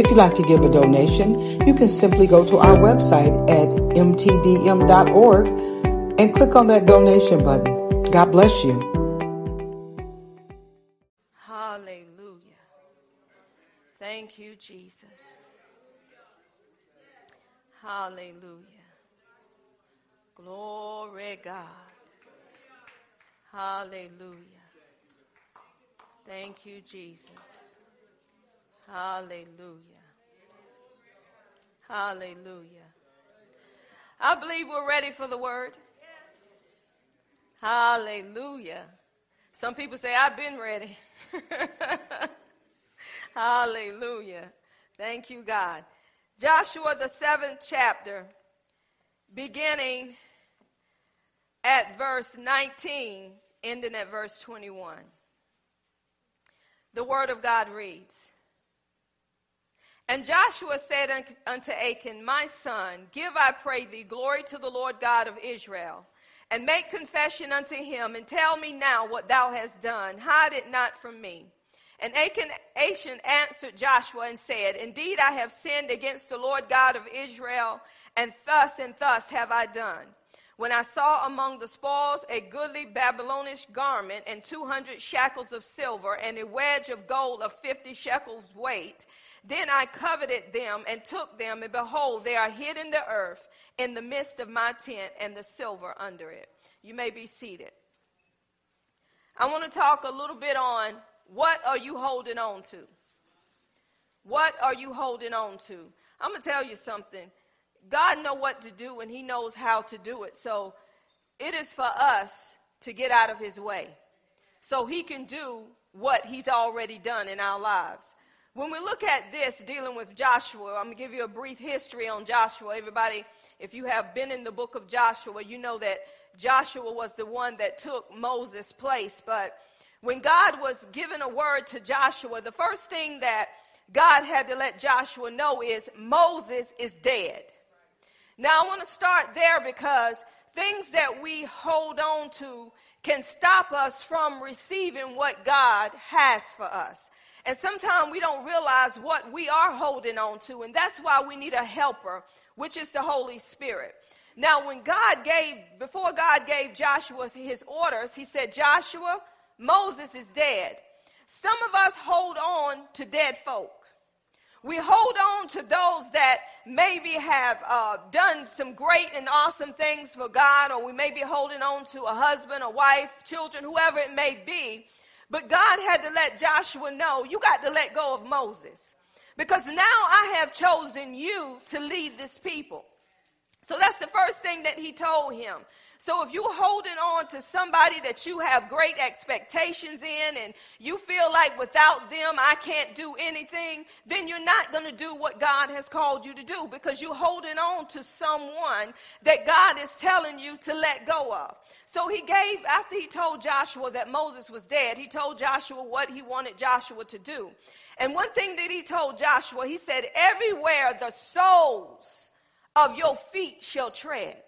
If you'd like to give a donation, you can simply go to our website at mtdm.org and click on that donation button. God bless you. Hallelujah. Thank you, Jesus. Hallelujah. Glory God. Hallelujah. Thank you, Jesus. Hallelujah. Hallelujah. I believe we're ready for the word. Hallelujah. Some people say, I've been ready. Hallelujah. Thank you, God. Joshua, the seventh chapter, beginning at verse 19, ending at verse 21. The word of God reads and Joshua said unto Achan, My son, give, I pray thee, glory to the Lord God of Israel, and make confession unto him, and tell me now what thou hast done. Hide it not from me. And Achan, Achan answered Joshua and said, Indeed, I have sinned against the Lord God of Israel, and thus and thus have I done. When I saw among the spoils a goodly Babylonish garment and 200 shekels of silver and a wedge of gold of 50 shekels weight, then I coveted them and took them, and behold, they are hid in the earth in the midst of my tent and the silver under it. You may be seated. I want to talk a little bit on what are you holding on to? What are you holding on to? I'm going to tell you something. God know what to do and he knows how to do it. So it is for us to get out of his way so he can do what he's already done in our lives. When we look at this dealing with Joshua, I'm going to give you a brief history on Joshua. Everybody, if you have been in the book of Joshua, you know that Joshua was the one that took Moses' place. But when God was giving a word to Joshua, the first thing that God had to let Joshua know is Moses is dead. Now, I want to start there because things that we hold on to can stop us from receiving what God has for us. And sometimes we don't realize what we are holding on to, and that's why we need a helper, which is the Holy Spirit. Now, when God gave, before God gave Joshua his orders, he said, Joshua, Moses is dead. Some of us hold on to dead folk. We hold on to those that maybe have uh, done some great and awesome things for God, or we may be holding on to a husband, a wife, children, whoever it may be. But God had to let Joshua know, you got to let go of Moses. Because now I have chosen you to lead this people. So that's the first thing that he told him. So if you're holding on to somebody that you have great expectations in and you feel like without them I can't do anything, then you're not going to do what God has called you to do because you're holding on to someone that God is telling you to let go of. So he gave, after he told Joshua that Moses was dead, he told Joshua what he wanted Joshua to do. And one thing that he told Joshua, he said, Everywhere the soles of your feet shall tread,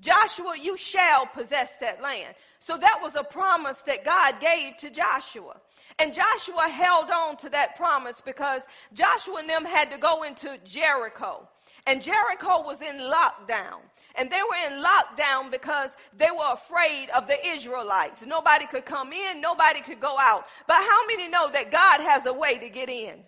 Joshua, you shall possess that land. So that was a promise that God gave to Joshua. And Joshua held on to that promise because Joshua and them had to go into Jericho. And Jericho was in lockdown. And they were in lockdown because they were afraid of the Israelites. Nobody could come in, nobody could go out. But how many know that God has a way to get in?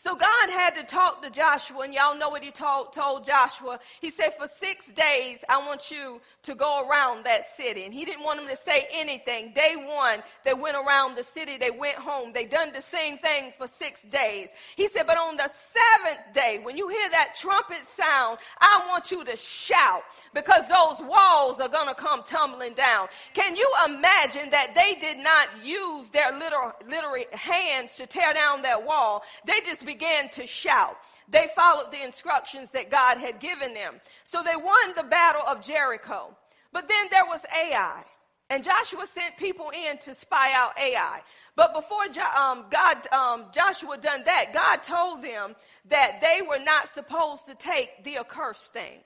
So God had to talk to Joshua, and y'all know what he told, told Joshua. He said, For six days, I want you to go around that city. And he didn't want them to say anything. Day one, they went around the city, they went home. They done the same thing for six days. He said, But on the seventh day, when you hear that trumpet sound, I want you to shout because those walls are going to come tumbling down. Can you imagine that they did not use their literal, literal hands to tear down that wall? They just began to shout. They followed the instructions that God had given them. So they won the battle of Jericho. But then there was Ai. And Joshua sent people in to spy out Ai. But before um, God, um, Joshua done that, God told them that they were not supposed to take the accursed thing.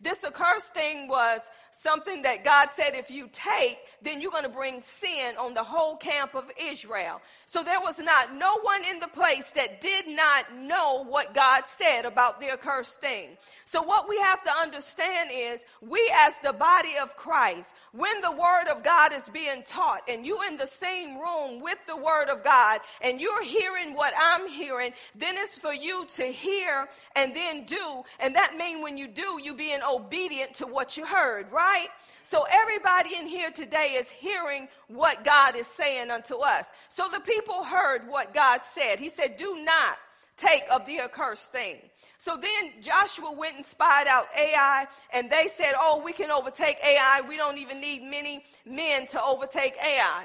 This accursed thing was something that God said if you take, then you're going to bring sin on the whole camp of Israel. So there was not no one in the place that did not know what God said about the accursed thing. So what we have to understand is we as the body of Christ, when the word of God is being taught and you in the same room with the word of God and you're hearing what I'm hearing, then it's for you to hear and then do. And that means when you do, you being obedient to what you heard, right? So everybody in here today is hearing what God is saying unto us. So the people heard what God said. He said, do not take of the accursed thing. So then Joshua went and spied out Ai, and they said, Oh, we can overtake Ai. We don't even need many men to overtake Ai.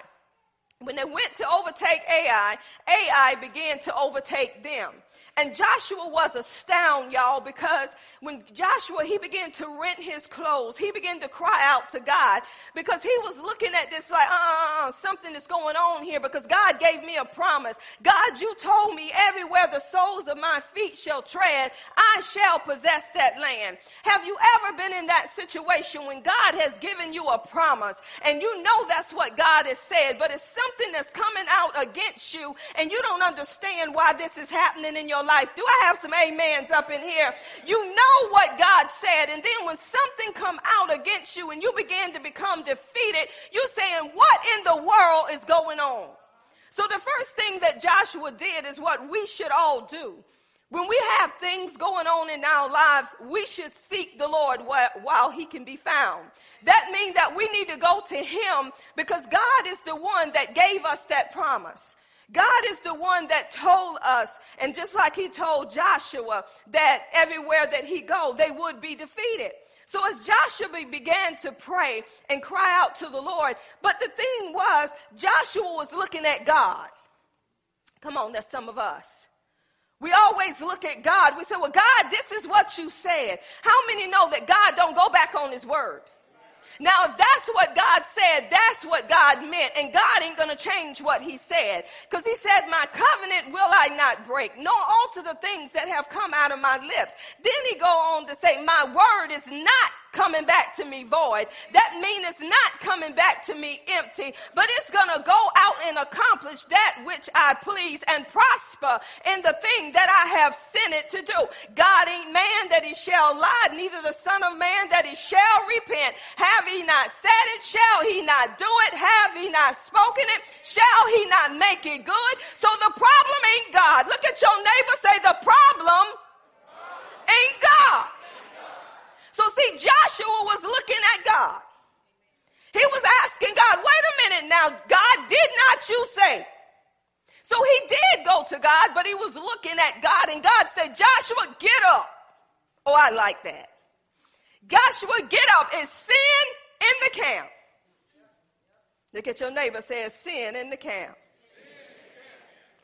When they went to overtake Ai, Ai began to overtake them. And Joshua was astounded, y'all, because when Joshua, he began to rent his clothes, he began to cry out to God because he was looking at this like, uh, uh, something is going on here because God gave me a promise. God, you told me everywhere the soles of my feet shall tread, I shall possess that land. Have you ever been in that situation when God has given you a promise and you know that's what God has said, but it's something that's coming out against you and you don't understand why this is happening in your life. Do I have some amens up in here? You know what God said. And then when something come out against you and you begin to become defeated, you're saying, what in the world is going on? So the first thing that Joshua did is what we should all do. When we have things going on in our lives, we should seek the Lord while he can be found. That means that we need to go to him because God is the one that gave us that promise. God is the one that told us, and just like he told Joshua that everywhere that he go, they would be defeated. So as Joshua began to pray and cry out to the Lord, but the thing was, Joshua was looking at God. Come on, that's some of us. We always look at God. We say, well, God, this is what you said. How many know that God don't go back on his word? Now, if that's what God said, that's what God meant. And God ain't going to change what he said. Because he said, my covenant will I not break, nor alter the things that have come out of my lips. Then he go on to say, my word is not coming back to me void. That means it's not coming back to me empty, but it's going to go out and accomplish that which I please and prosper in the thing that I have sent it to do. God ain't man that he shall lie, neither the son of man that he shall repent. Have he not said it? Shall he not do it? Have he not spoken it? Shall he not make it good? So the problem ain't God. Look at your neighbor, say the problem ain't God. So see, Joshua was looking at God. He was asking God, wait a minute now, God, did not you say? So he did go to God, but he was looking at God and God said, Joshua, get up. Oh, I like that. Joshua, get up. Is sin in the camp? Look at your neighbor says sin in the camp.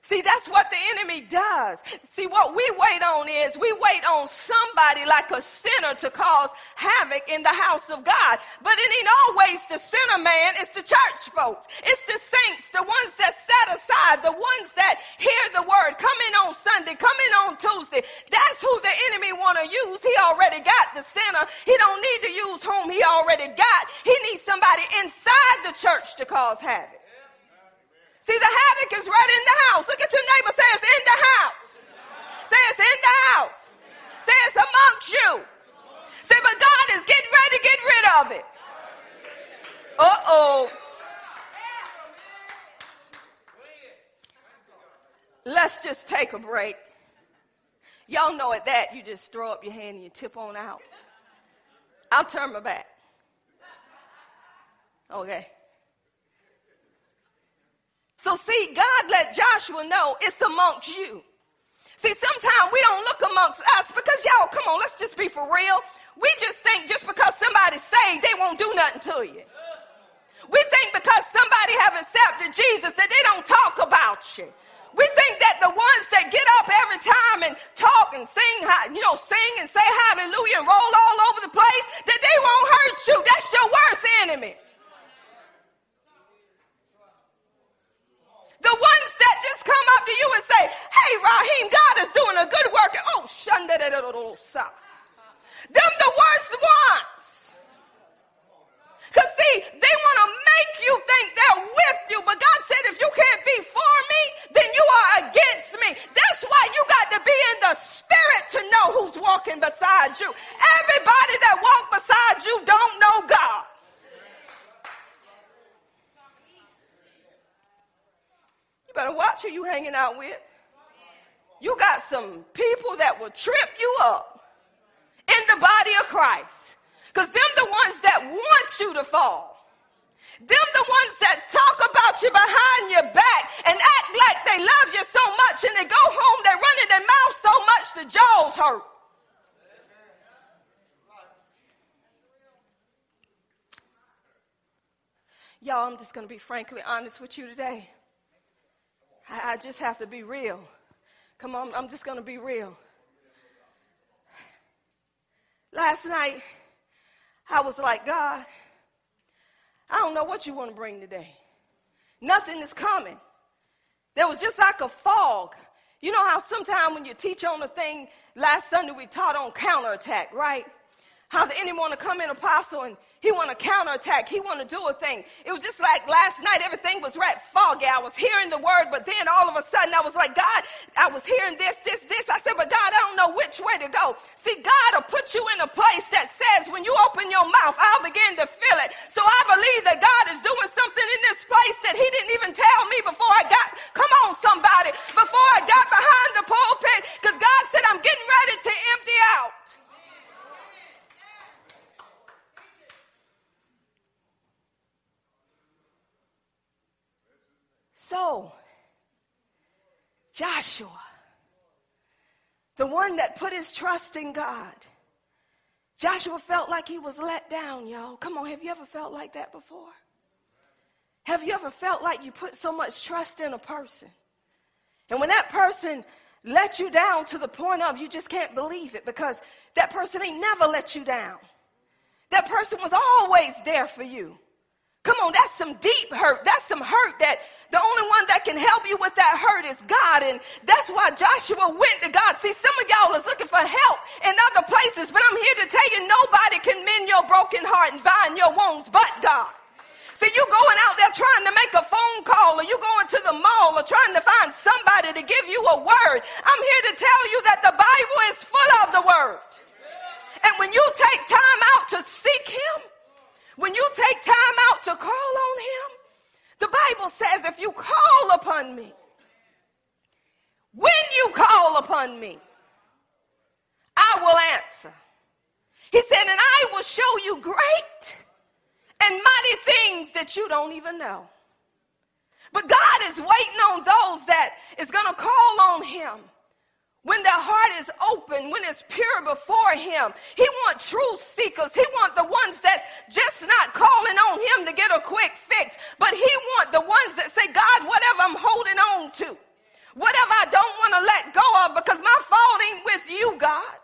See, that's what the enemy does. See, what we wait on is we wait on somebody like a sinner to cause havoc in the house of God. But it ain't always the sinner man, it's the church folks. It's the saints, the ones that set aside, the ones that hear the word, come in on Sunday, come in on Tuesday. That's who the enemy want to use. He already got the sinner. He don't need to use whom he already got. He needs somebody inside the church to cause havoc. See, the havoc is right in the house. Look at your neighbor. Say it's in the house. Say it's in the house. Say it's amongst you. Say, but God is getting ready to get rid of it. Uh oh. Let's just take a break. Y'all know at that, you just throw up your hand and you tip on out. I'll turn my back. Okay. So, see, God let Joshua know it's amongst you. See, sometimes we don't look amongst us because, y'all, come on, let's just be for real. We just think just because somebody's saved, they won't do nothing to you. We think because somebody have accepted Jesus that they don't talk about you. We think that the ones that get up every time and talk and sing, you know, sing and say hallelujah and roll all over the place, that they won't hurt you. That's your worst enemy. The ones that just come up to you and say, hey, Raheem, God is doing a good work. Oh, shunda da da da da Them the worst ones. Because see, they want to make you think they're with you. But God said, if you can't be for me, then you are against me. That's why you got to be in the spirit to know who's walking beside you. Everybody that walks beside you don't know God. Better watch who you hanging out with. You got some people that will trip you up in the body of Christ. Because them the ones that want you to fall. Them the ones that talk about you behind your back and act like they love you so much and they go home, they run in their mouth so much the jaws hurt. Y'all, I'm just going to be frankly honest with you today. I, I just have to be real. Come on, I'm just going to be real. Last night, I was like, God, I don't know what you want to bring today. Nothing is coming. There was just like a fog. You know how sometimes when you teach on a thing, last Sunday we taught on counterattack, right? How the enemy want to come in apostle and he want to counterattack. He want to do a thing. It was just like last night, everything was right foggy. I was hearing the word, but then all of a sudden I was like, God, I was hearing this, this, this. I said, but God, I don't know which way to go. See, God will put you in a place that says when you open your mouth, I'll begin to feel it. So I believe that God is doing something in this place that he didn't even tell me before I got, come on somebody, before I got behind the pulpit, because God said, I'm getting ready to empty out. So, Joshua, the one that put his trust in God, Joshua felt like he was let down, y'all. Come on, have you ever felt like that before? Have you ever felt like you put so much trust in a person? And when that person let you down to the point of you just can't believe it because that person ain't never let you down. That person was always there for you. Come on, that's some deep hurt. That's some hurt that the only one that can help you with that hurt is God. And that's why Joshua went to God. See, some of y'all is looking for help in other places, but I'm here to tell you nobody can mend your broken heart and bind your wounds but God. See, you going out there trying to make a phone call or you going to the mall or trying to find somebody to give you a word. I'm here to tell you that the Bible is full of the word. And when you take time out to seek him, when you take time out to call on him, the Bible says, if you call upon me, when you call upon me, I will answer. He said, and I will show you great and mighty things that you don't even know. But God is waiting on those that is going to call on him when their heart is open, when it's pure before him. He wants truth seekers. He wants the ones that's just not calling on him to get a quick fix, but he wants the ones that say, God, whatever I'm holding on to, whatever I don't want to let go of because my fault ain't with you, God.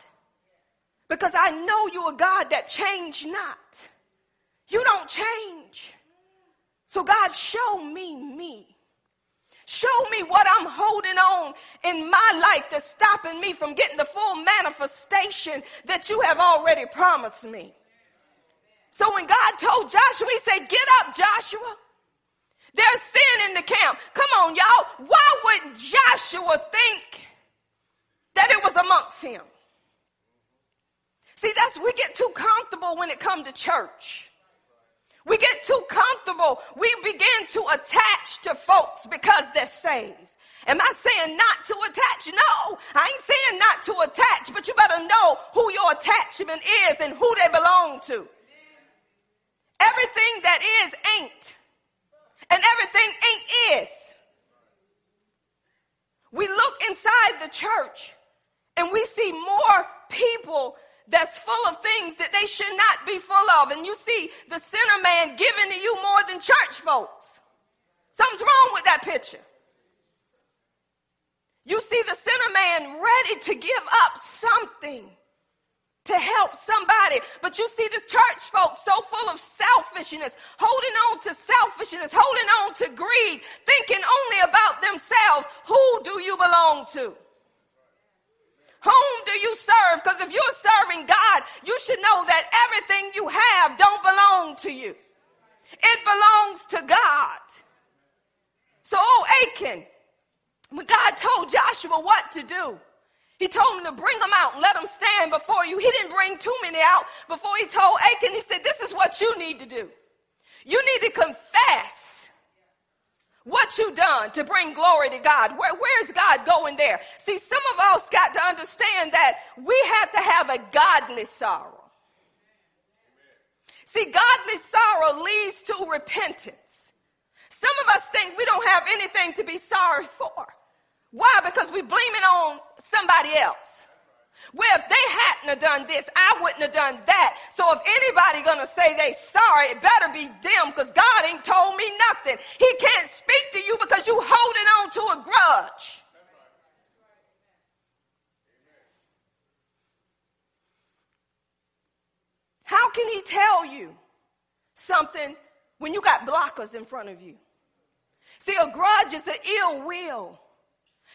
Because I know you're a God that change not. You don't change. So God, show me me. Show me what I'm holding on in my life that's stopping me from getting the full manifestation that you have already promised me. So when God told Joshua, he said, Get up, Joshua. There's sin in the camp. Come on, y'all. Why would Joshua think that it was amongst him? See, that's we get too comfortable when it comes to church. We get too comfortable. We begin to attach to folks because they're saved. Am I saying not to attach? No, I ain't saying not to attach, but you better know who your attachment is and who they belong to. Everything that is ain't, and everything ain't is. We look inside the church and we see more people that's full of things that they should not be full of. And you see the sinner man giving to you more than church folks. Something's wrong with that picture. You see the sinner man ready to give up something to help somebody. But you see the church folks so full of selfishness, holding on to selfishness, holding on to greed, thinking only about themselves. Who do you belong to? Whom do you serve? Because if you're serving God, you should know that everything you have don't belong to you. It belongs to God. So, oh, Achan, when God told Joshua what to do, he told him to bring them out and let them stand before you. He didn't bring too many out before he told Achan, he said, This is what you need to do. You need to confess what you've done to bring glory to God. Where, where's God going there? See, some of us got to understand that we have to have a godly sorrow. See, godly sorrow leads to repentance. Some of us think we don't have anything to be sorry for. Why? Because we blame it on somebody else. They hadn't have done this, I wouldn't have done that. So if anybody gonna say they sorry, it better be them because God ain't told me nothing. He can't speak to you because you holding on to a grudge. How can he tell you something when you got blockers in front of you? See, a grudge is an ill will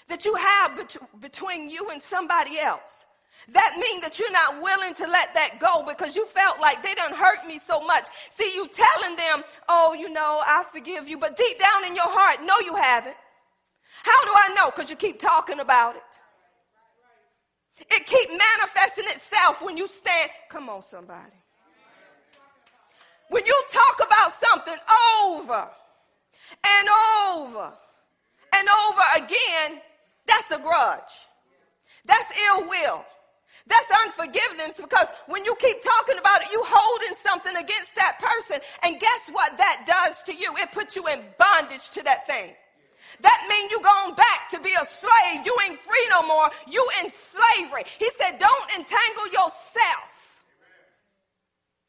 that you have bet- between you and somebody else. That means that you're not willing to let that go because you felt like they done hurt me so much. See, you telling them, oh, you know, I forgive you, but deep down in your heart, no, you haven't. How do I know? Because you keep talking about it. It keep manifesting itself when you stand. Come on, somebody. When you talk about something over and over and over again, that's a grudge. That's ill will. That's unforgiveness because when you keep talking about it, you holding something against that person. And guess what that does to you? It puts you in bondage to that thing. That means you going back to be a slave. You ain't free no more. You in slavery. He said, don't entangle yourself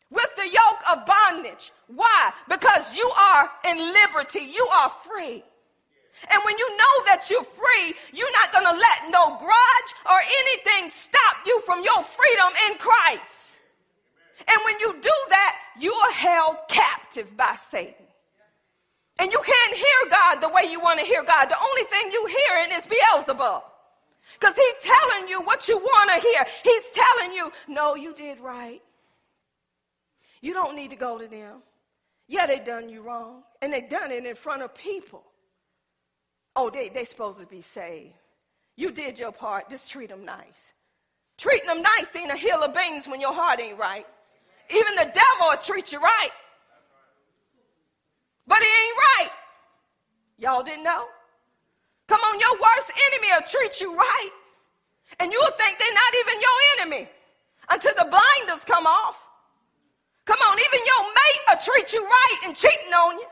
with the yoke of bondage. Why? Because you are in liberty. You are free. And when you know that you're free, you're not going to let no grudge or anything stop you from your freedom in Christ. And when you do that, you are held captive by Satan. And you can't hear God the way you want to hear God. The only thing you hearing is Beelzebub. Because he's telling you what you want to hear. He's telling you, no, you did right. You don't need to go to them. Yeah, they done you wrong. And they done it in front of people. Oh, they they supposed to be saved. You did your part. Just treat them nice. Treating them nice ain't a hill of beans when your heart ain't right. Even the devil will treat you right. But he ain't right. Y'all didn't know? Come on, your worst enemy will treat you right. And you'll think they're not even your enemy until the blinders come off. Come on, even your mate will treat you right and cheating on you.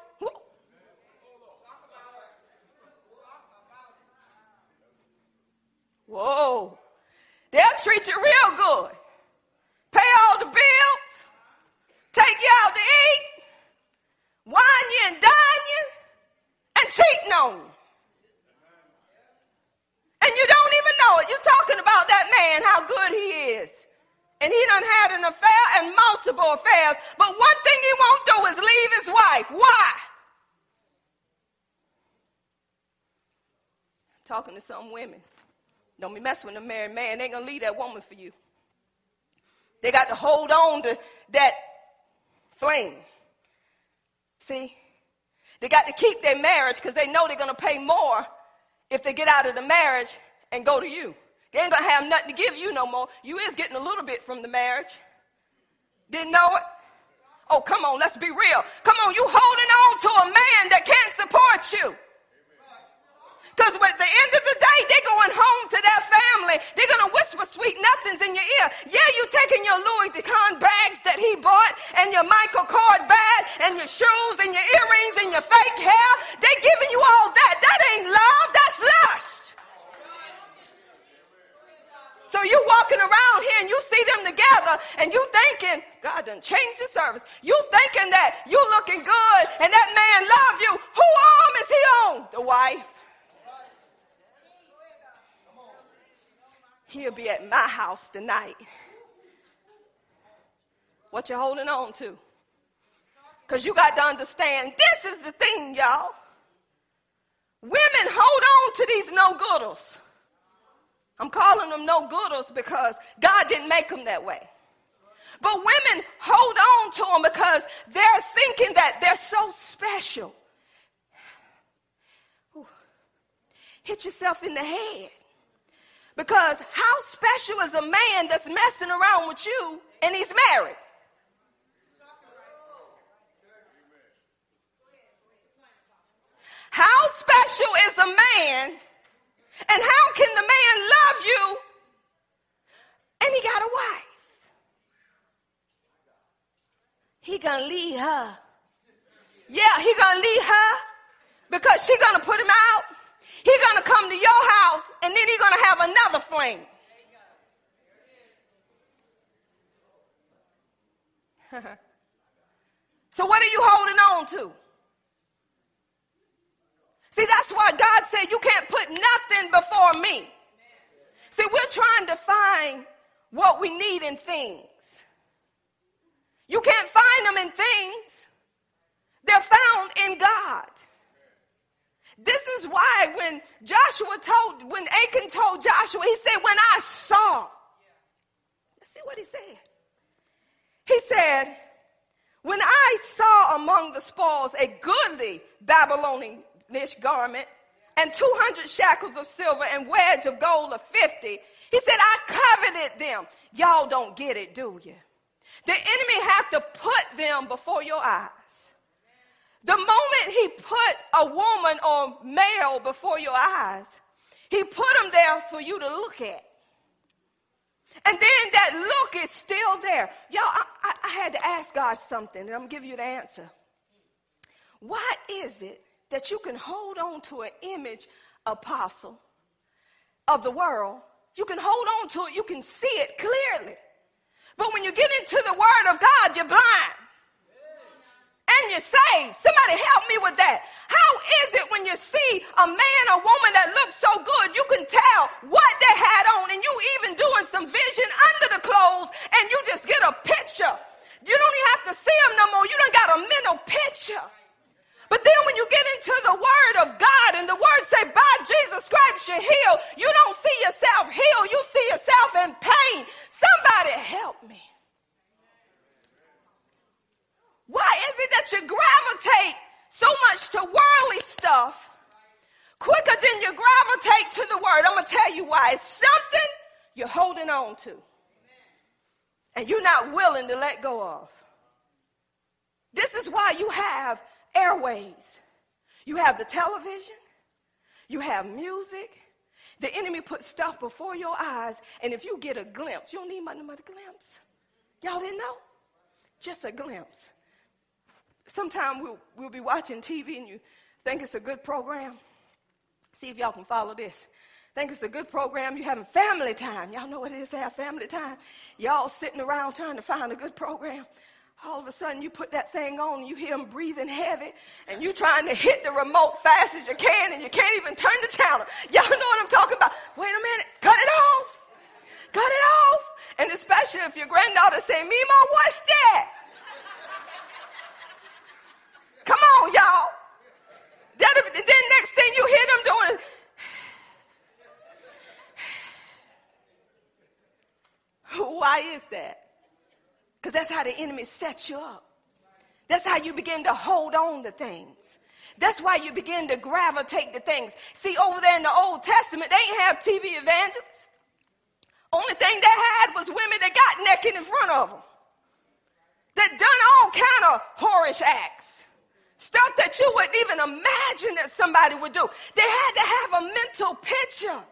Whoa. They'll treat you real good. Pay all the bills, take you out to eat, wine you and dine you, and cheating on you. And you don't even know it. You're talking about that man, how good he is. And he done had an affair and multiple affairs. But one thing he won't do is leave his wife. Why? I'm talking to some women. Don't be messing with a married man. They ain't gonna leave that woman for you. They got to hold on to that flame. See? They got to keep their marriage because they know they're gonna pay more if they get out of the marriage and go to you. They ain't gonna have nothing to give you no more. You is getting a little bit from the marriage. Didn't know it? Oh, come on, let's be real. Come on, you holding on to a man that can't support you. Because at the end of the day, they're going home to their family. They're going to whisper sweet nothings in your ear. Yeah, you taking your Louis Vuitton bags that he bought and your Michael Kors bag and your shoes and your earrings and your fake hair. They're giving you all that. That ain't love. That's lust. So you walking around here and you see them together and you thinking, God done changed the service. You thinking that you looking good and that man love you. Who arm is he on? The wife. He'll be at my house tonight. What you holding on to? Because you got to understand this is the thing, y'all. Women hold on to these no gooders. I'm calling them no gooders because God didn't make them that way. But women hold on to them because they're thinking that they're so special. Ooh. Hit yourself in the head. Because how special is a man that's messing around with you and he's married? How special is a man and how can the man love you and he got a wife? He gonna leave her. Yeah, he gonna leave her because she gonna put him out. He gonna come to your house and then he's gonna have another flame. so what are you holding on to? See, that's why God said you can't put nothing before me. See, we're trying to find what we need in things. You can't find them in things. They're found in God. This is why when Joshua told, when Achan told Joshua, he said, when I saw, let's see what he said. He said, when I saw among the spoils a goodly Babylonian garment and 200 shackles of silver and wedge of gold of 50, he said, I coveted them. Y'all don't get it, do you? The enemy have to put them before your eyes. The moment he put a woman or male before your eyes, he put them there for you to look at. And then that look is still there. Y'all, I, I, I had to ask God something, and I'm gonna give you the answer. Why is it that you can hold on to an image apostle of the world? You can hold on to it, you can see it clearly. But when you get into the word of God, you're blind and you're saved. Somebody help me with that. How is it when you see a man or woman that looks so good, you can tell what they had on and you even doing some vision under the clothes and you just get a picture. You don't even have to see them no more. You don't got a mental picture. But then when you get into the word of God and the word say, by Jesus Christ you heal, you don't see yourself heal. You see yourself in pain. Somebody help me. Why is it that you gravitate so much to worldly stuff quicker than you gravitate to the word? I'm going to tell you why. It's something you're holding to and you're not willing to let go of. This is why you have airways. You have the television. You have music. The enemy puts stuff before your eyes, and if you get a glimpse, you don't need much but a glimpse. Y'all didn't know? Just a glimpse. Sometimes we'll, we'll be watching TV and you think it's a good program. See if y'all can follow this. Think it's a good program. You're having family time. Y'all know what it is to have family time. Y'all sitting around trying to find a good program. All of a sudden, you put that thing on and you hear them breathing heavy, and you're trying to hit the remote fast as you can, and you can't even turn the channel. Y'all know what I'm talking about. Wait a minute, cut it off. Cut it off. And especially if your granddaughter say, Mima, what's that? Come on, y'all. Then, next thing you hear them doing Why is that? Because that's how the enemy sets you up. That's how you begin to hold on to things. That's why you begin to gravitate to things. See, over there in the Old Testament, they didn't have TV evangelists. Only thing they had was women that got naked in front of them. That done all kind of whorish acts. Stuff that you wouldn't even imagine that somebody would do. They had to have a mental picture.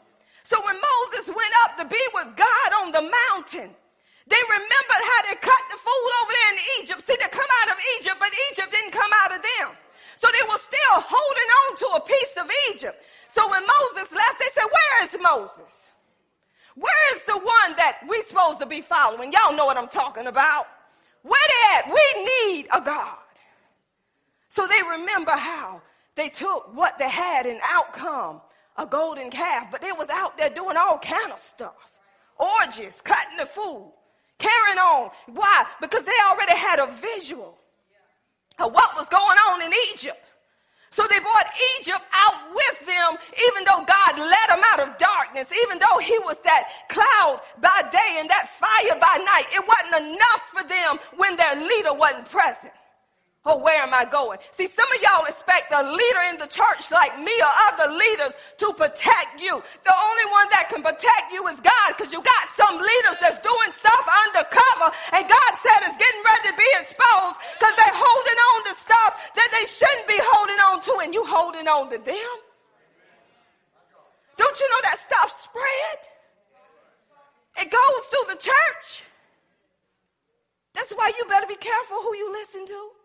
So when Moses went up to be with God on the mountain, they remembered how they cut the food over there in Egypt. See, they come out of Egypt, but Egypt didn't come out of them. So they were still holding on to a piece of Egypt. So when Moses left, they said, Where is Moses? Where is the one that we're supposed to be following? Y'all know what I'm talking about. Where they at? We need a God. So they remember how they took what they had and outcome a golden calf, but they was out there doing all kind of stuff. Orgies, cutting the food, carrying on. Why? Because they already had a visual of what was going on in Egypt. So they brought Egypt out with them, even though God led them out of darkness, even though he was that cloud by day and that fire by night. It wasn't enough for them when their leader wasn't present. Oh, where am I going? See, some of y'all expect a leader in the church like me or other leaders to protect you. The only one that can protect you is God because you got some leaders that's doing stuff undercover and God said it's getting ready to be exposed because they're holding on to stuff that they shouldn't be holding on to and you holding on to them. Don't you know that stuff spread? It goes through the church. That's why you better be careful who you listen to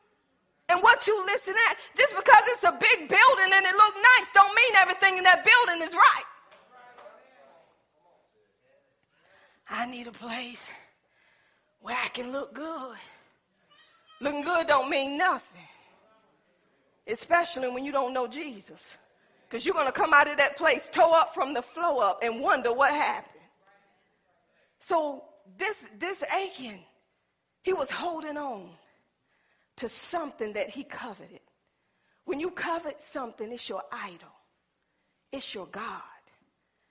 and what you listen at. Just because it's a big building and it look nice don't mean everything in that building is right. I need a place where I can look good. Looking good don't mean nothing. Especially when you don't know Jesus. Because you're going to come out of that place toe up from the flow up and wonder what happened. So this, this Achan, he was holding on to something that he coveted. When you covet something, it's your idol, it's your God.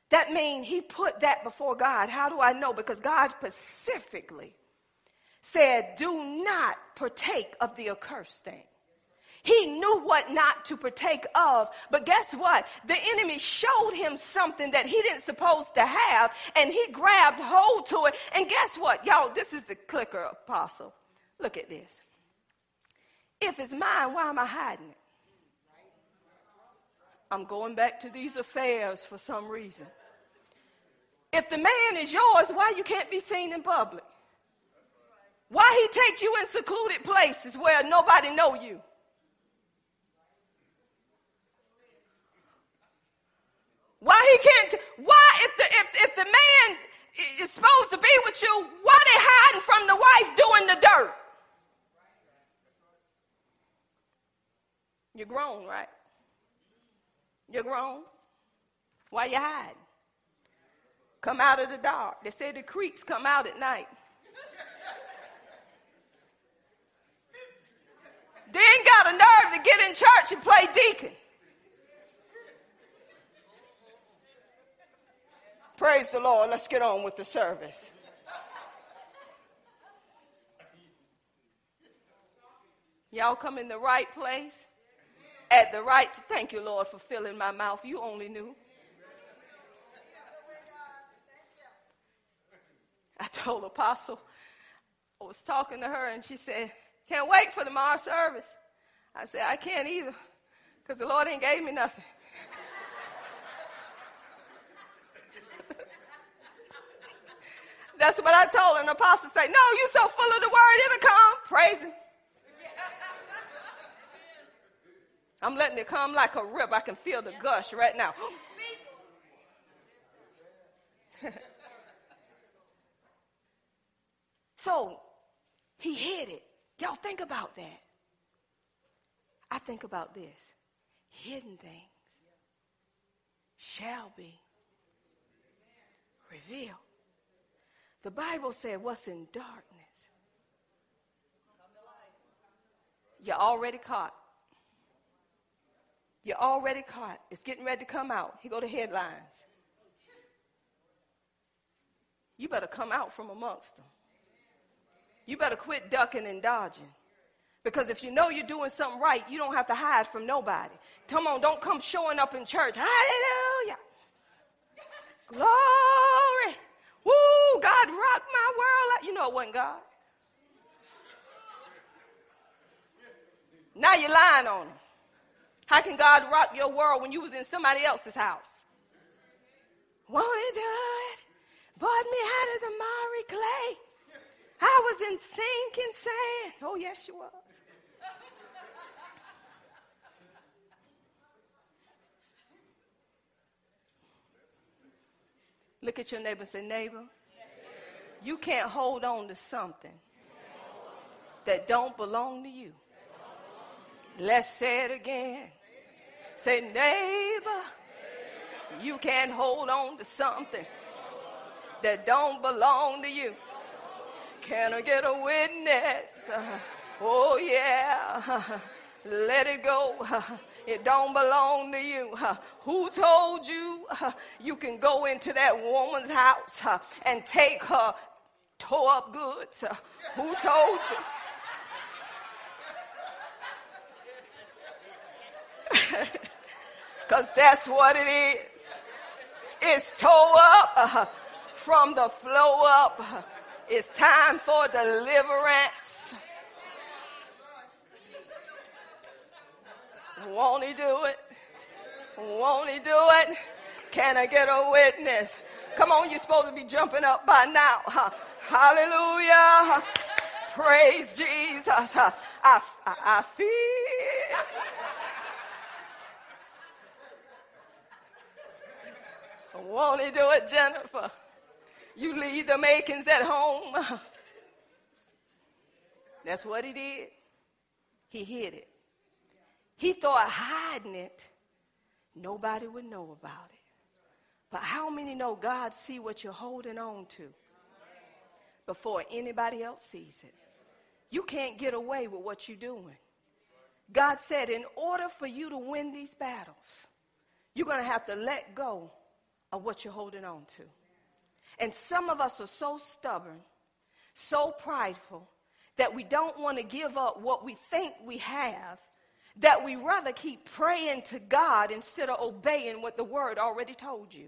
That means he put that before God. How do I know? Because God specifically said, Do not partake of the accursed thing. He knew what not to partake of. But guess what? The enemy showed him something that he didn't supposed to have, and he grabbed hold to it. And guess what? Y'all, this is the clicker apostle. Look at this. If it's mine, why am I hiding it? I'm going back to these affairs for some reason. If the man is yours, why you can't be seen in public? Why he take you in secluded places where nobody know you? Why he can't? Why if the if if the man is supposed to be with you, why they hiding from the wife doing the dirt? You're grown, right? You're grown. Why you hiding? Come out of the dark. They say the creeps come out at night. they ain't got a nerve to get in church and play deacon. Praise the Lord. Let's get on with the service. Y'all come in the right place at the right to thank you lord for filling my mouth you only knew i told apostle i was talking to her and she said can't wait for tomorrow's service i said i can't either because the lord ain't gave me nothing That's what I told the apostle said, No, you so full of the word, it'll come. Praise him. I'm letting it come like a rip. I can feel the gush right now. so he hid it. Y'all think about that. I think about this hidden things shall be revealed. The Bible said, What's in darkness? You're already caught. You're already caught. It's getting ready to come out. Here go the headlines. You better come out from amongst them. You better quit ducking and dodging. Because if you know you're doing something right, you don't have to hide from nobody. Come on, don't come showing up in church. Hallelujah. Glory. Woo, God rocked my world. You know it wasn't God. Now you're lying on him. How can God rock your world when you was in somebody else's house? Won't he do it? Brought me out of the miry clay. I was in sinking sand. Oh, yes, you was. Look at your neighbor and say, neighbor, you can't hold on to something that don't belong to you. Let's say it again. Say, neighbor, you can't hold on to something that don't belong to you. Can I get a witness? Uh, oh, yeah. Let it go. It don't belong to you. Who told you you can go into that woman's house uh, and take her tore up goods? Who told you? Because that's what it is. It's tore up uh-huh. from the flow up. Uh-huh. It's time for deliverance. Won't he do it? Won't he do it? Can I get a witness? Come on, you're supposed to be jumping up by now. Hallelujah. Praise Jesus. I, I, I feel. Won't he do it, Jennifer? You leave the makings at home. That's what he did. He hid it. He thought hiding it, nobody would know about it. But how many know God see what you're holding on to before anybody else sees it? You can't get away with what you're doing. God said, in order for you to win these battles, you're going to have to let go of what you're holding on to. And some of us are so stubborn, so prideful, that we don't want to give up what we think we have, that we rather keep praying to God instead of obeying what the word already told you.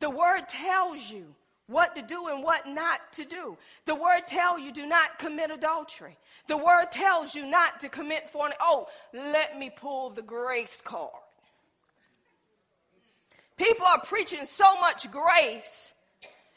The word tells you what to do and what not to do. The word tells you do not commit adultery. The word tells you not to commit fornication. Oh, let me pull the grace card. People are preaching so much grace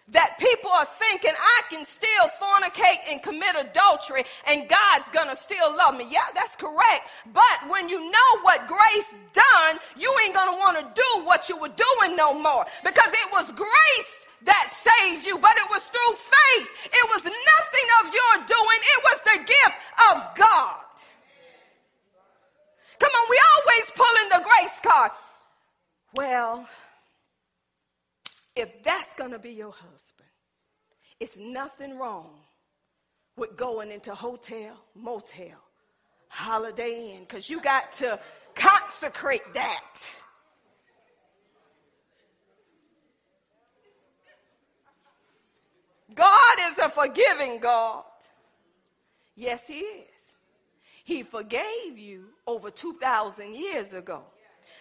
that people are thinking I can still fornicate and commit adultery and God's gonna still love me. Yeah, that's correct. But when you know what grace done, you ain't gonna wanna do what you were doing no more because it was grace that saved you, but it was through faith. It was nothing of your doing. It was the gift of God. Come on, we always pulling the grace card. Well, if that's going to be your husband, it's nothing wrong with going into hotel, motel, holiday inn, because you got to consecrate that. God is a forgiving God. Yes, He is. He forgave you over 2,000 years ago.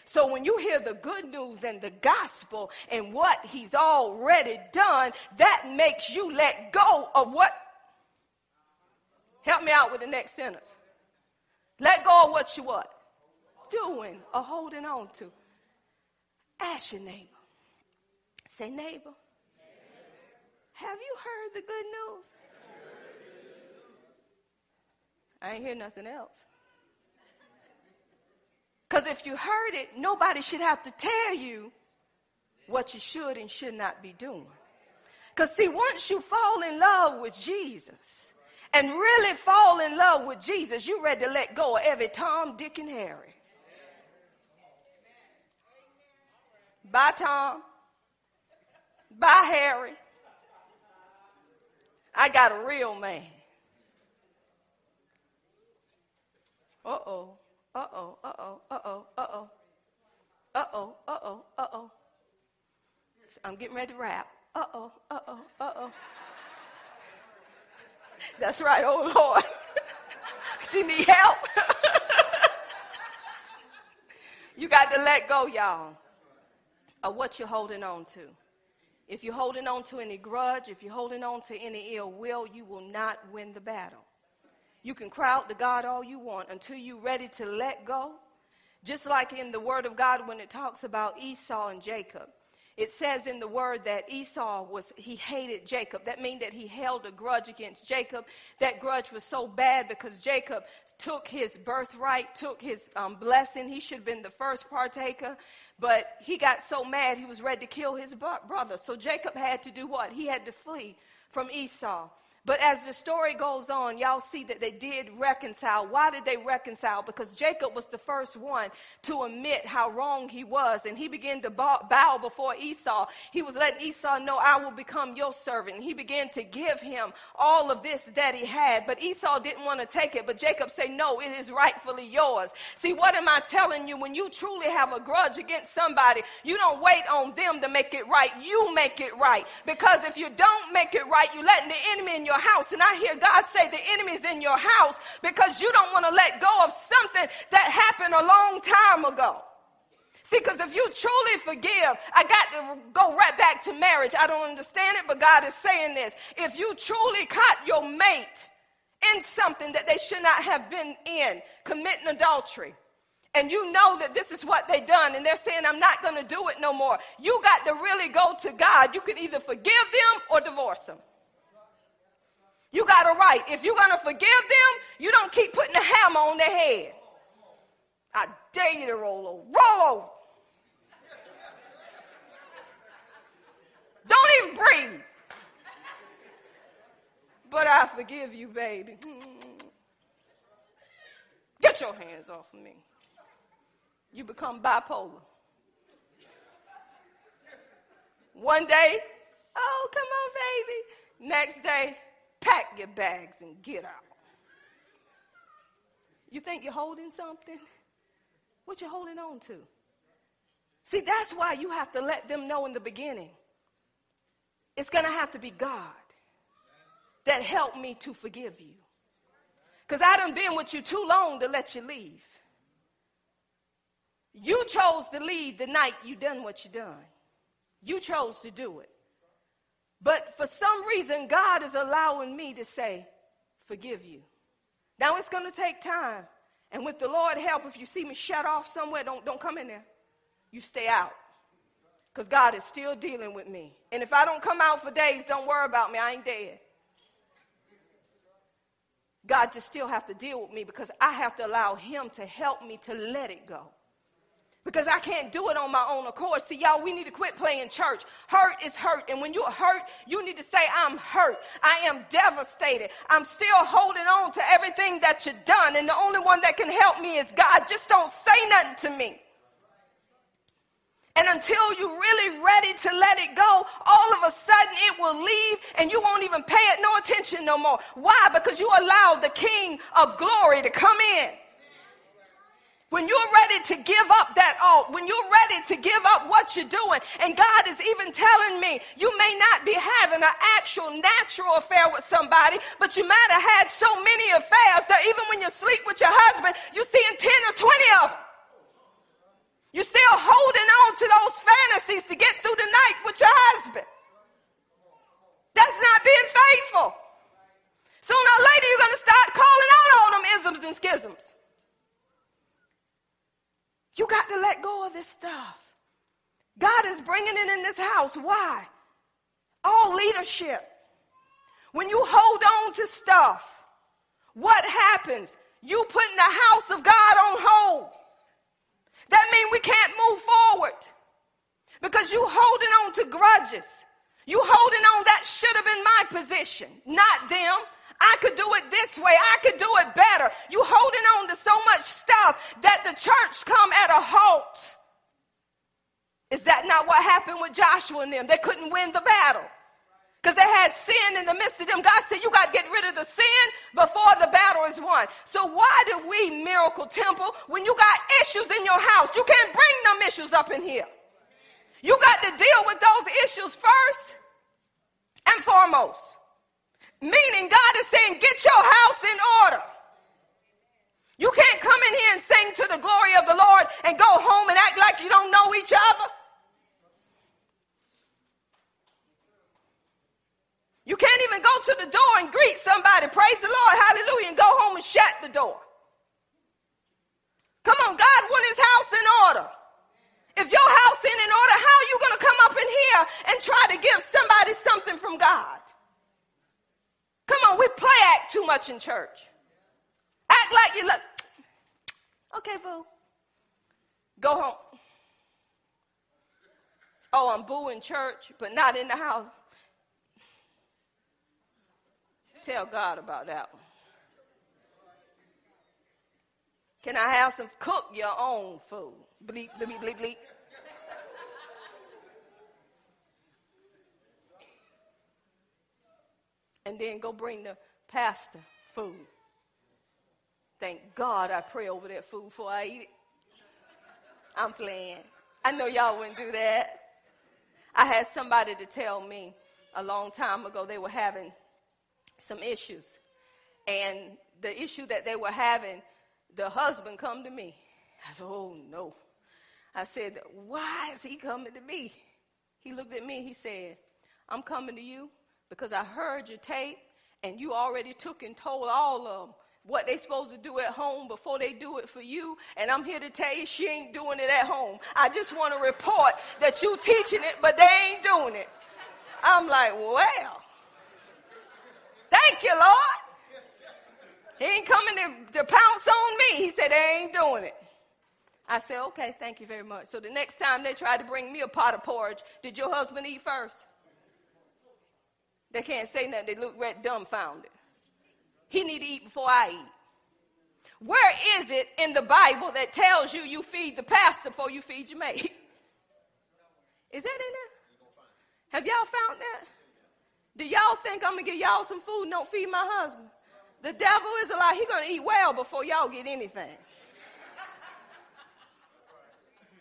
So when you hear the good news and the gospel and what he's already done, that makes you let go of what? Help me out with the next sentence. Let go of what you what? Doing or holding on to. Ask your neighbor. Say, neighbor, have you heard the good news? I ain't hear nothing else. Because if you heard it, nobody should have to tell you what you should and should not be doing. Because, see, once you fall in love with Jesus and really fall in love with Jesus, you're ready to let go of every Tom, Dick, and Harry. Bye, Tom. Bye, Harry. I got a real man. Uh oh. Uh oh, uh oh, uh oh, uh oh. Uh oh, uh oh, uh oh. I'm getting ready to rap. Uh oh, uh oh, uh oh. That's right, oh Lord. she need help. you got to let go, y'all, of what you're holding on to. If you're holding on to any grudge, if you're holding on to any ill will, you will not win the battle. You can cry out to God all you want until you're ready to let go. Just like in the Word of God when it talks about Esau and Jacob. It says in the word that Esau was, he hated Jacob. That means that he held a grudge against Jacob. That grudge was so bad because Jacob took his birthright, took his um, blessing. He should have been the first partaker. But he got so mad he was ready to kill his brother. So Jacob had to do what? He had to flee from Esau. But as the story goes on, y'all see that they did reconcile. Why did they reconcile? Because Jacob was the first one to admit how wrong he was, and he began to bow before Esau. He was letting Esau know, I will become your servant. He began to give him all of this that he had, but Esau didn't want to take it. But Jacob said, No, it is rightfully yours. See, what am I telling you? When you truly have a grudge against somebody, you don't wait on them to make it right. You make it right. Because if you don't make it right, you're letting the enemy in your house. And I hear God say the enemy's in your house because you don't want to let go of something that happened a long time ago. See, because if you truly forgive, I got to go right back to marriage. I don't understand it, but God is saying this. If you truly caught your mate in something that they should not have been in, committing adultery, and you know that this is what they done and they're saying i'm not going to do it no more you got to really go to god you can either forgive them or divorce them you got a right. If you're going to forgive them you don't keep putting the hammer on their head. I dare you to roll over roll over. Don't even breathe. But i forgive you baby. Get your hands off of me. You become bipolar. One day, oh, come on, baby. Next day, pack your bags and get out. You think you're holding something? What you holding on to? See, that's why you have to let them know in the beginning. It's going to have to be God that helped me to forgive you. Because I done been with you too long to let you leave. You chose to leave the night you done what you done. You chose to do it. But for some reason, God is allowing me to say, forgive you. Now it's going to take time. And with the Lord help, if you see me shut off somewhere, don't, don't come in there. You stay out. Because God is still dealing with me. And if I don't come out for days, don't worry about me. I ain't dead. God just still have to deal with me because I have to allow him to help me to let it go because I can't do it on my own accord. See, y'all, we need to quit playing church. Hurt is hurt. And when you're hurt, you need to say, I'm hurt. I am devastated. I'm still holding on to everything that you've done. And the only one that can help me is God. Just don't say nothing to me. And until you're really ready to let it go, all of a sudden it will leave and you won't even pay it no attention no more. Why? Because you allowed the King of glory to come in. When you're ready to give up that alt, when you're ready to give up what you're doing, and God is even telling me you may not be having an actual natural affair with somebody, but you might have had so many affairs that even when you sleep with your husband, you're seeing 10 or 20 of them. You're still holding on to those fantasies to get through the night with your husband. That's not being faithful. Sooner or later, you're going to start calling out all them isms and schisms. You got to let go of this stuff. God is bringing it in this house. Why? All leadership. When you hold on to stuff, what happens? You putting the house of God on hold. That means we can't move forward because you holding on to grudges. You holding on that should have been my position, not them. I could do it this way. I could do it better. You holding on to so much stuff that the church come at a halt. Is that not what happened with Joshua and them? They couldn't win the battle because they had sin in the midst of them. God said, You got to get rid of the sin before the battle is won. So, why do we, Miracle Temple, when you got issues in your house, you can't bring them issues up in here? You got to deal with those issues first and foremost. Meaning God is saying, get your house in order. You can't come in here and sing to the glory of the Lord and go home and act like you don't know each other. You can't even go to the door and greet somebody, praise the Lord, hallelujah, and go home and shut the door. Come on, God want his house in order. If your house ain't in order, how are you going to come up in here and try to give somebody something from God? Come on, we play act too much in church. Act like you look. Okay, boo. Go home. Oh, I'm boo in church, but not in the house. Tell God about that one. Can I have some cook your own food? Bleep, bleep, bleep, bleep. And then go bring the pastor food. Thank God I pray over that food before I eat it. I'm playing. I know y'all wouldn't do that. I had somebody to tell me a long time ago they were having some issues. And the issue that they were having, the husband come to me. I said, oh no. I said, why is he coming to me? He looked at me, he said, I'm coming to you because I heard your tape and you already took and told all of them what they supposed to do at home before they do it for you. And I'm here to tell you she ain't doing it at home. I just want to report that you teaching it, but they ain't doing it. I'm like, well, thank you, Lord. He ain't coming to, to pounce on me. He said they ain't doing it. I said, okay, thank you very much. So the next time they try to bring me a pot of porridge, did your husband eat first? They can't say nothing. They look red dumbfounded. He need to eat before I eat. Where is it in the Bible that tells you you feed the pastor before you feed your mate? Is that in there? Have y'all found that? Do y'all think I'm gonna give y'all some food and don't feed my husband? The devil is a lie. He gonna eat well before y'all get anything.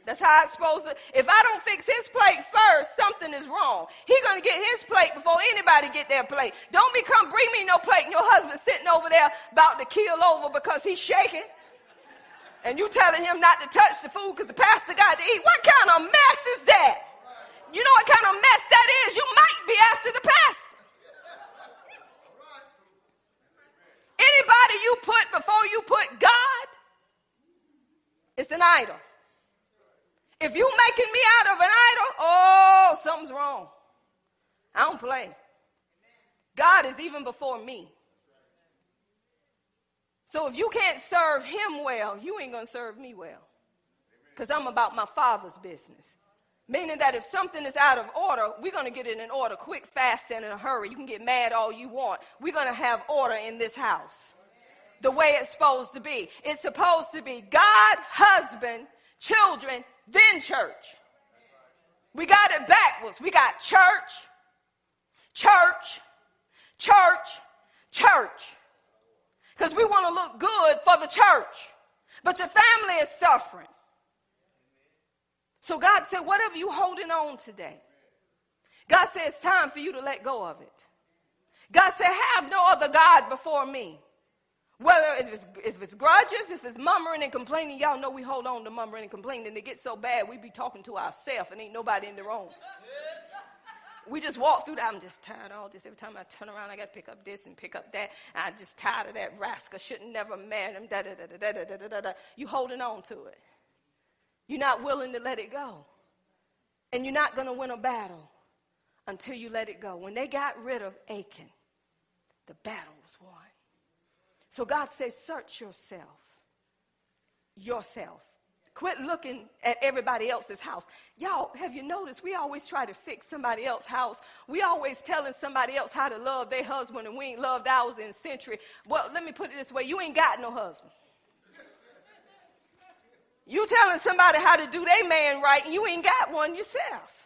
That's how it's supposed to. If I don't fix his plate first, something is wrong. He gonna get his plate before anybody get their plate. Don't become bring me no plate and your husband sitting over there about to keel over because he's shaking. And you telling him not to touch the food because the pastor got to eat. What kind of mess is that? You know what kind of mess that is? You might be after the pastor. Anybody you put before you put God, it's an idol. If you making me out of an idol, oh, something's wrong. I don't play. God is even before me. So if you can't serve him well, you ain't going to serve me well. Because I'm about my father's business. Meaning that if something is out of order, we're going to get it in order quick, fast, and in a hurry. You can get mad all you want. We're going to have order in this house the way it's supposed to be. It's supposed to be God, husband, children, then church. We got it backwards. We got church, church, church, church. Because we want to look good for the church. But your family is suffering. So God said, whatever you holding on today, God said it's time for you to let go of it. God said, have no other God before me. Whether if it's, if it's grudges, if it's murmuring and complaining, y'all know we hold on to murmuring and complaining. And it gets so bad, we be talking to ourselves and ain't nobody in the room. We just walk through that. I'm just tired of all this. Every time I turn around, I got to pick up this and pick up that. I'm just tired of that rascal. Shouldn't never marry him. Da, da, da, da, da, da, da, da. You holding on to it. You're not willing to let it go. And you're not going to win a battle until you let it go. When they got rid of Achan, the battle was won. So God says, search yourself. Yourself. Quit looking at everybody else's house. Y'all, have you noticed we always try to fix somebody else's house? We always telling somebody else how to love their husband and we ain't loved ours in century. Well, let me put it this way. You ain't got no husband. You telling somebody how to do their man right and you ain't got one yourself.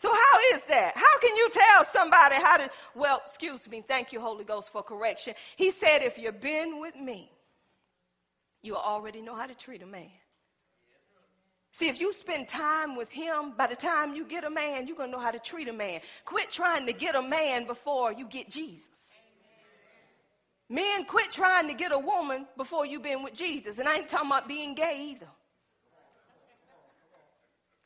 So how is that? How can you tell somebody how to, well, excuse me, thank you, Holy Ghost, for correction. He said, if you've been with me, you already know how to treat a man. See, if you spend time with him, by the time you get a man, you're going to know how to treat a man. Quit trying to get a man before you get Jesus. Men, quit trying to get a woman before you've been with Jesus. And I ain't talking about being gay either.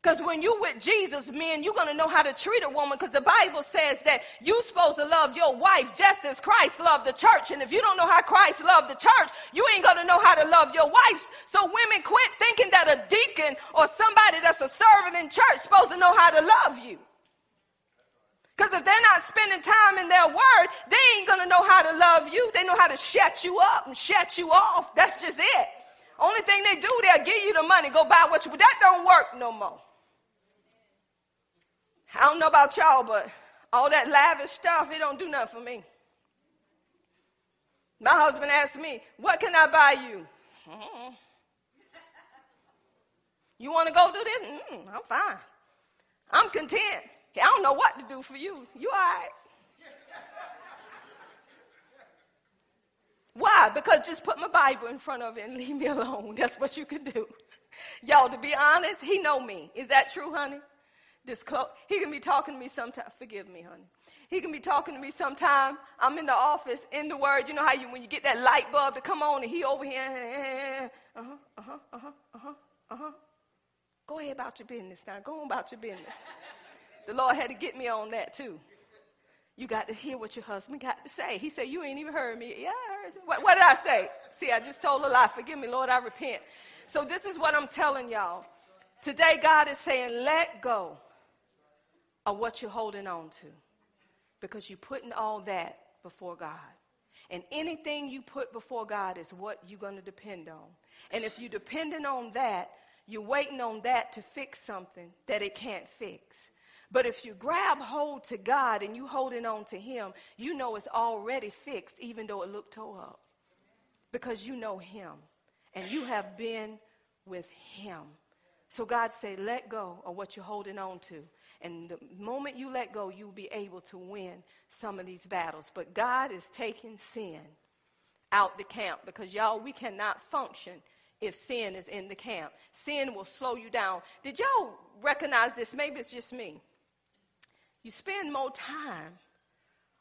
Because when you with Jesus, men, you're going to know how to treat a woman because the Bible says that you're supposed to love your wife just as Christ loved the church. And if you don't know how Christ loved the church, you ain't going to know how to love your wife. So women quit thinking that a deacon or somebody that's a servant in church supposed to know how to love you. Because if they're not spending time in their word, they ain't going to know how to love you. They know how to shut you up and shut you off. That's just it. Only thing they do, they'll give you the money, go buy what you, but that don't work no more. I don't know about y'all, but All that lavish stuff, it don't do nothing for me. My husband asked me, What can I buy you? Mm-hmm. You want to go do this? Mm, I'm fine. I'm content. I don't know what to do for you. You all right? Why? Because just put my Bible in front of it and leave me alone. That's what you can do. Y'all, to be honest, he know me. Is that true, honey? Disclose. He can be talking to me sometime. Forgive me, honey. He can be talking to me sometime. I'm in the office, in the word. You know how you when you get that light bulb to come on and he over here. Uh-huh, uh-huh, uh-huh, uh-huh, uh-huh. Go ahead about your business now. Go on about your business. the Lord had to get me on that too. You got to hear what your husband got to say. He said, You ain't even heard me. Yeah, I heard. What, what did I say? See, I just told a lie. Forgive me, Lord, I repent. So, this is what I'm telling y'all. Today, God is saying, Let go of what you're holding on to because you're putting all that before God. And anything you put before God is what you're going to depend on. And if you're depending on that, you're waiting on that to fix something that it can't fix. But if you grab hold to God and you're holding on to Him, you know it's already fixed, even though it looked tore up. Because you know Him and you have been with Him. So God said, let go of what you're holding on to. And the moment you let go, you'll be able to win some of these battles. But God is taking sin out the camp because, y'all, we cannot function if sin is in the camp. Sin will slow you down. Did y'all recognize this? Maybe it's just me. You spend more time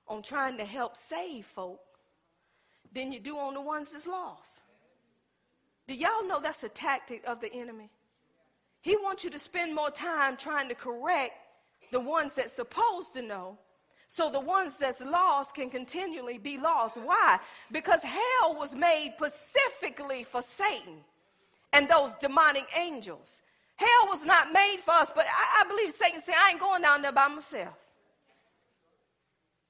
on trying to help save folk than you do on the ones that's lost. Do y'all know that's a tactic of the enemy? He wants you to spend more time trying to correct the ones that's supposed to know so the ones that's lost can continually be lost. Why? Because hell was made specifically for Satan and those demonic angels. Hell was not made for us, but I, I believe Satan said, I ain't going down there by myself.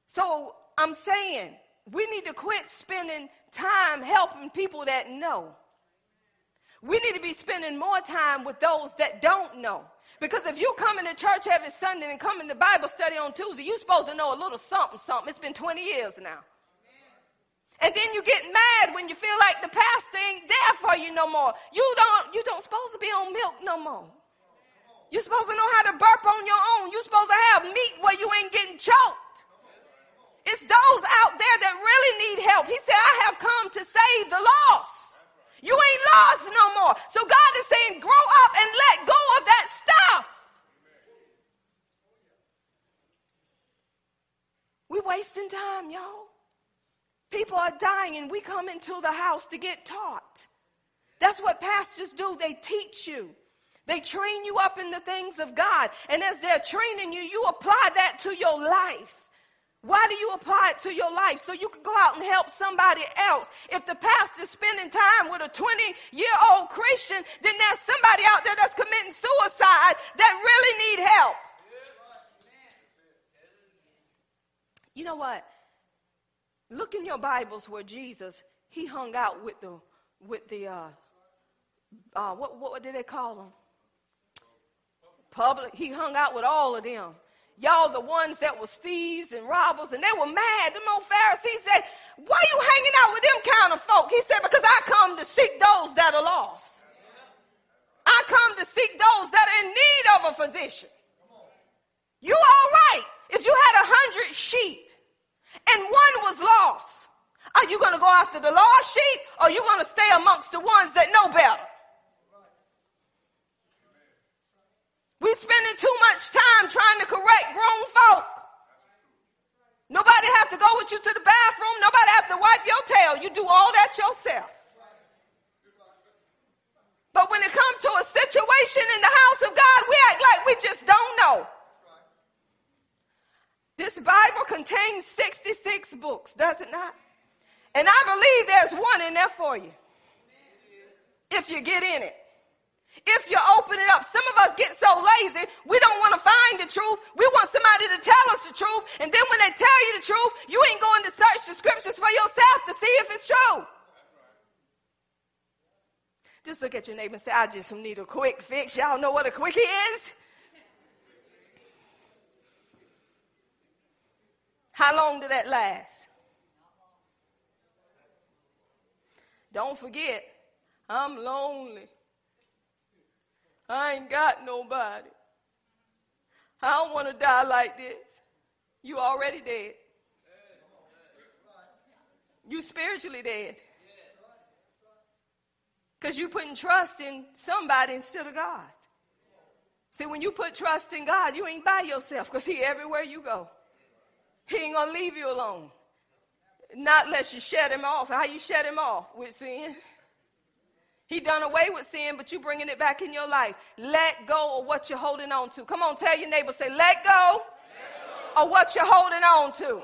So I'm saying we need to quit spending time helping people that know. We need to be spending more time with those that don't know. Because if you come into church every Sunday and come into Bible study on Tuesday, you're supposed to know a little something, something. It's been 20 years now. And then you get mad when you feel like the pastor ain't there for you no more. You don't, you don't supposed to be on milk no more. You're supposed to know how to burp on your own. You're supposed to have meat where you ain't getting choked. It's those out there that really need help. He said, I have come to save the lost. You ain't lost no more. So God is saying, grow up and let go of that stuff. We wasting time, y'all. People are dying and we come into the house to get taught. That's what pastors do. They teach you. They train you up in the things of God. And as they're training you, you apply that to your life. Why do you apply it to your life? So you can go out and help somebody else. If the pastor's spending time with a 20 year old Christian, then there's somebody out there that's committing suicide that really need help. You know what? Look in your Bibles where Jesus he hung out with the with the uh, uh, what what did they call them? Public. He hung out with all of them. Y'all, the ones that was thieves and robbers, and they were mad. The old Pharisees said, "Why you hanging out with them kind of folk?" He said, "Because I come to seek those that are lost. I come to seek those that are in need of a physician." You all right if you had a hundred sheep and one was lost. Are you going to go after the lost sheep or are you going to stay amongst the ones that know better? We spending too much time trying to correct grown folk. Nobody have to go with you to the bathroom. Nobody have to wipe your tail. You do all that yourself. But when it comes to a situation in the house of God, we act like we just don't know. This Bible contains 66 books, does it not? And I believe there's one in there for you. If you get in it. If you open it up. Some of us get so lazy, we don't want to find the truth. We want somebody to tell us the truth. And then when they tell you the truth, you ain't going to search the scriptures for yourself to see if it's true. Just look at your neighbor and say, I just need a quick fix. Y'all know what a quickie is? How long did that last? Don't forget, I'm lonely. I ain't got nobody. I don't want to die like this. You already dead. You spiritually dead. Because you putting trust in somebody instead of God. See, when you put trust in God, you ain't by yourself because He everywhere you go. He ain't gonna leave you alone. Not unless you shut him off. How you shut him off? With sin. He done away with sin, but you bringing it back in your life. Let go of what you're holding on to. Come on, tell your neighbor, say, let go, let go. of what you're holding on to.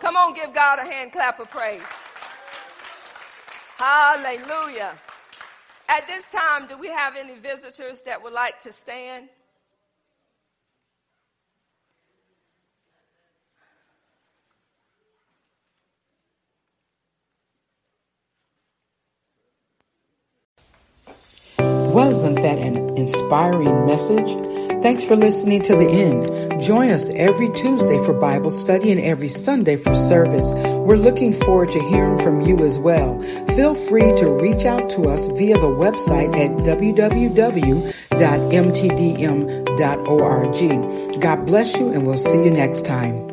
Come on, give God a hand clap of praise. Hallelujah. At this time, do we have any visitors that would like to stand? Wasn't that an inspiring message? Thanks for listening to the end. Join us every Tuesday for Bible study and every Sunday for service. We're looking forward to hearing from you as well. Feel free to reach out to us via the website at www.mtdm.org. God bless you and we'll see you next time.